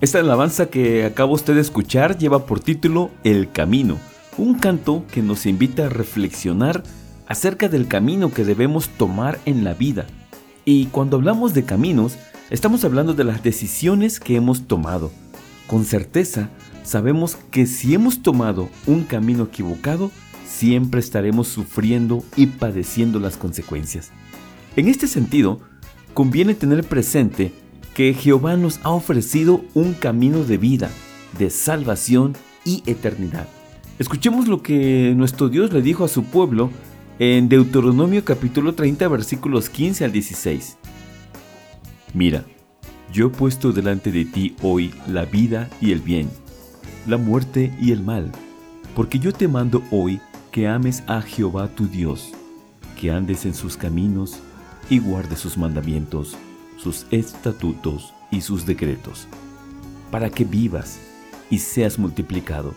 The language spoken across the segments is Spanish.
Esta alabanza que acaba usted de escuchar lleva por título El Camino, un canto que nos invita a reflexionar acerca del camino que debemos tomar en la vida. Y cuando hablamos de caminos, estamos hablando de las decisiones que hemos tomado. Con certeza, sabemos que si hemos tomado un camino equivocado, siempre estaremos sufriendo y padeciendo las consecuencias. En este sentido, conviene tener presente que Jehová nos ha ofrecido un camino de vida, de salvación y eternidad. Escuchemos lo que nuestro Dios le dijo a su pueblo en Deuteronomio capítulo 30 versículos 15 al 16. Mira, yo he puesto delante de ti hoy la vida y el bien, la muerte y el mal, porque yo te mando hoy que ames a Jehová tu Dios, que andes en sus caminos y guarde sus mandamientos, sus estatutos y sus decretos, para que vivas y seas multiplicado,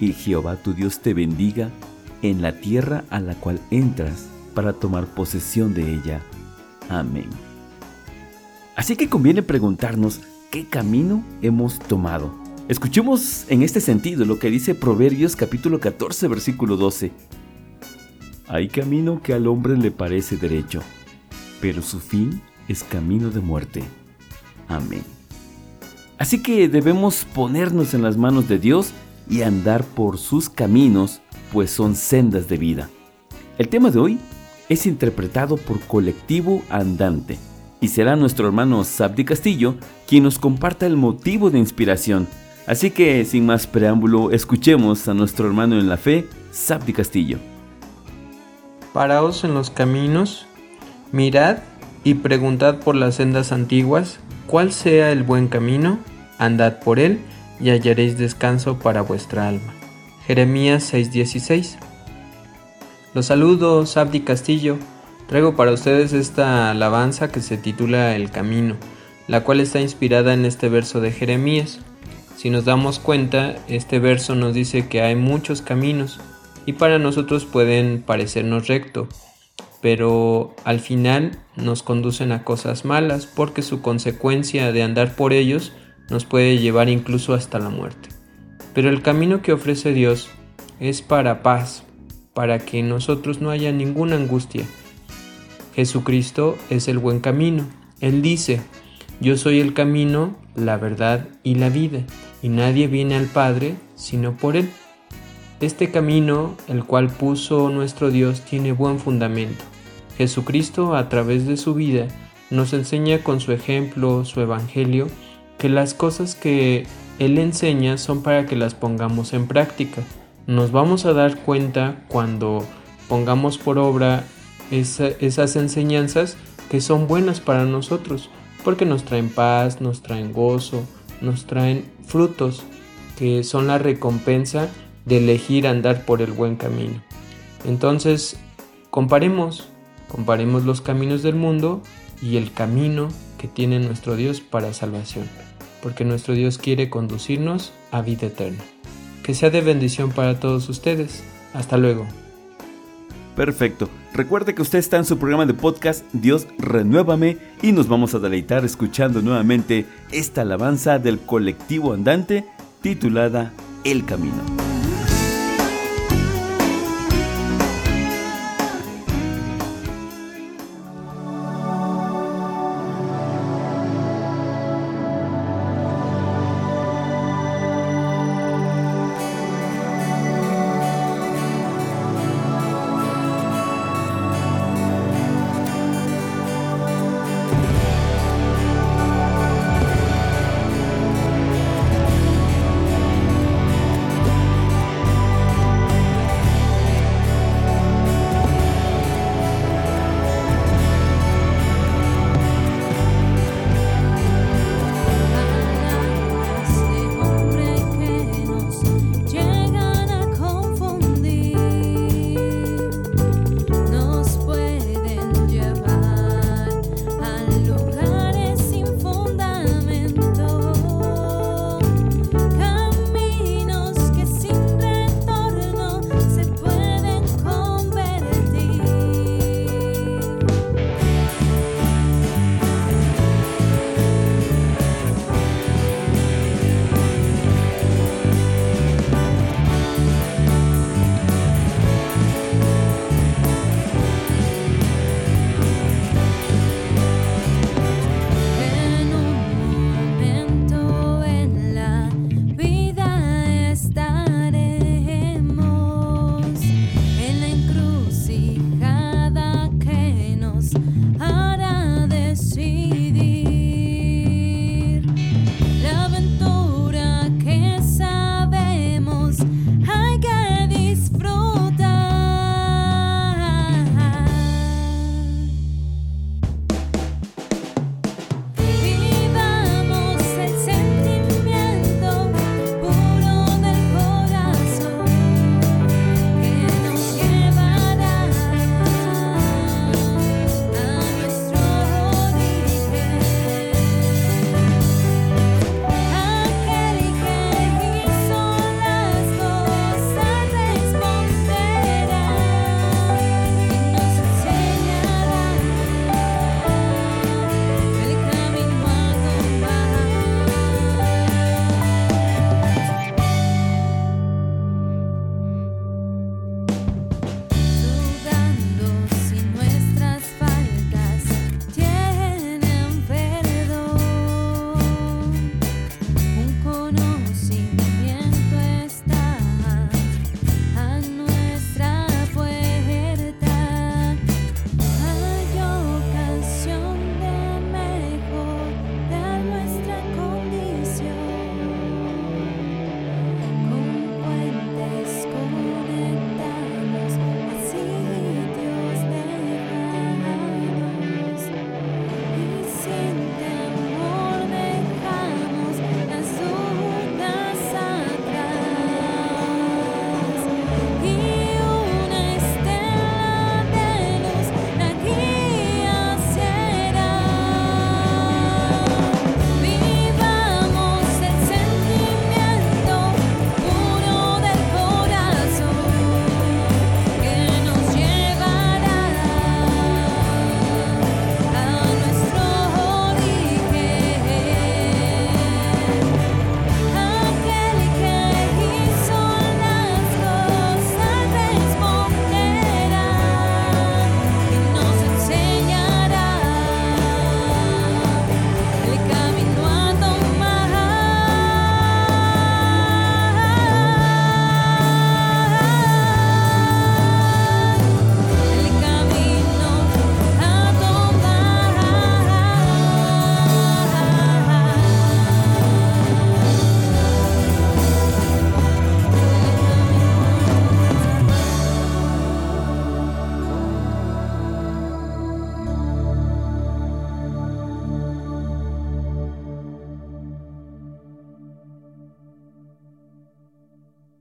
y Jehová tu Dios te bendiga en la tierra a la cual entras para tomar posesión de ella. Amén. Así que conviene preguntarnos qué camino hemos tomado. Escuchemos en este sentido lo que dice Proverbios capítulo 14 versículo 12. Hay camino que al hombre le parece derecho pero su fin es camino de muerte. Amén. Así que debemos ponernos en las manos de Dios y andar por sus caminos, pues son sendas de vida. El tema de hoy es interpretado por Colectivo Andante y será nuestro hermano Sabdi Castillo quien nos comparta el motivo de inspiración. Así que, sin más preámbulo, escuchemos a nuestro hermano en la fe, Sabdi Castillo. Paraos en los caminos Mirad y preguntad por las sendas antiguas, cuál sea el buen camino, andad por él y hallaréis descanso para vuestra alma. Jeremías 6:16 Los saludos, Abdi Castillo. Traigo para ustedes esta alabanza que se titula El Camino, la cual está inspirada en este verso de Jeremías. Si nos damos cuenta, este verso nos dice que hay muchos caminos y para nosotros pueden parecernos recto, pero al final nos conducen a cosas malas porque su consecuencia de andar por ellos nos puede llevar incluso hasta la muerte. Pero el camino que ofrece Dios es para paz, para que en nosotros no haya ninguna angustia. Jesucristo es el buen camino. Él dice, yo soy el camino, la verdad y la vida, y nadie viene al Padre sino por Él. Este camino, el cual puso nuestro Dios, tiene buen fundamento. Jesucristo, a través de su vida, nos enseña con su ejemplo, su evangelio, que las cosas que Él enseña son para que las pongamos en práctica. Nos vamos a dar cuenta cuando pongamos por obra esas enseñanzas que son buenas para nosotros, porque nos traen paz, nos traen gozo, nos traen frutos, que son la recompensa de elegir andar por el buen camino. Entonces, comparemos, comparemos los caminos del mundo y el camino que tiene nuestro Dios para salvación, porque nuestro Dios quiere conducirnos a vida eterna. Que sea de bendición para todos ustedes. Hasta luego. Perfecto. Recuerde que usted está en su programa de podcast Dios Renuévame y nos vamos a deleitar escuchando nuevamente esta alabanza del colectivo andante titulada El Camino.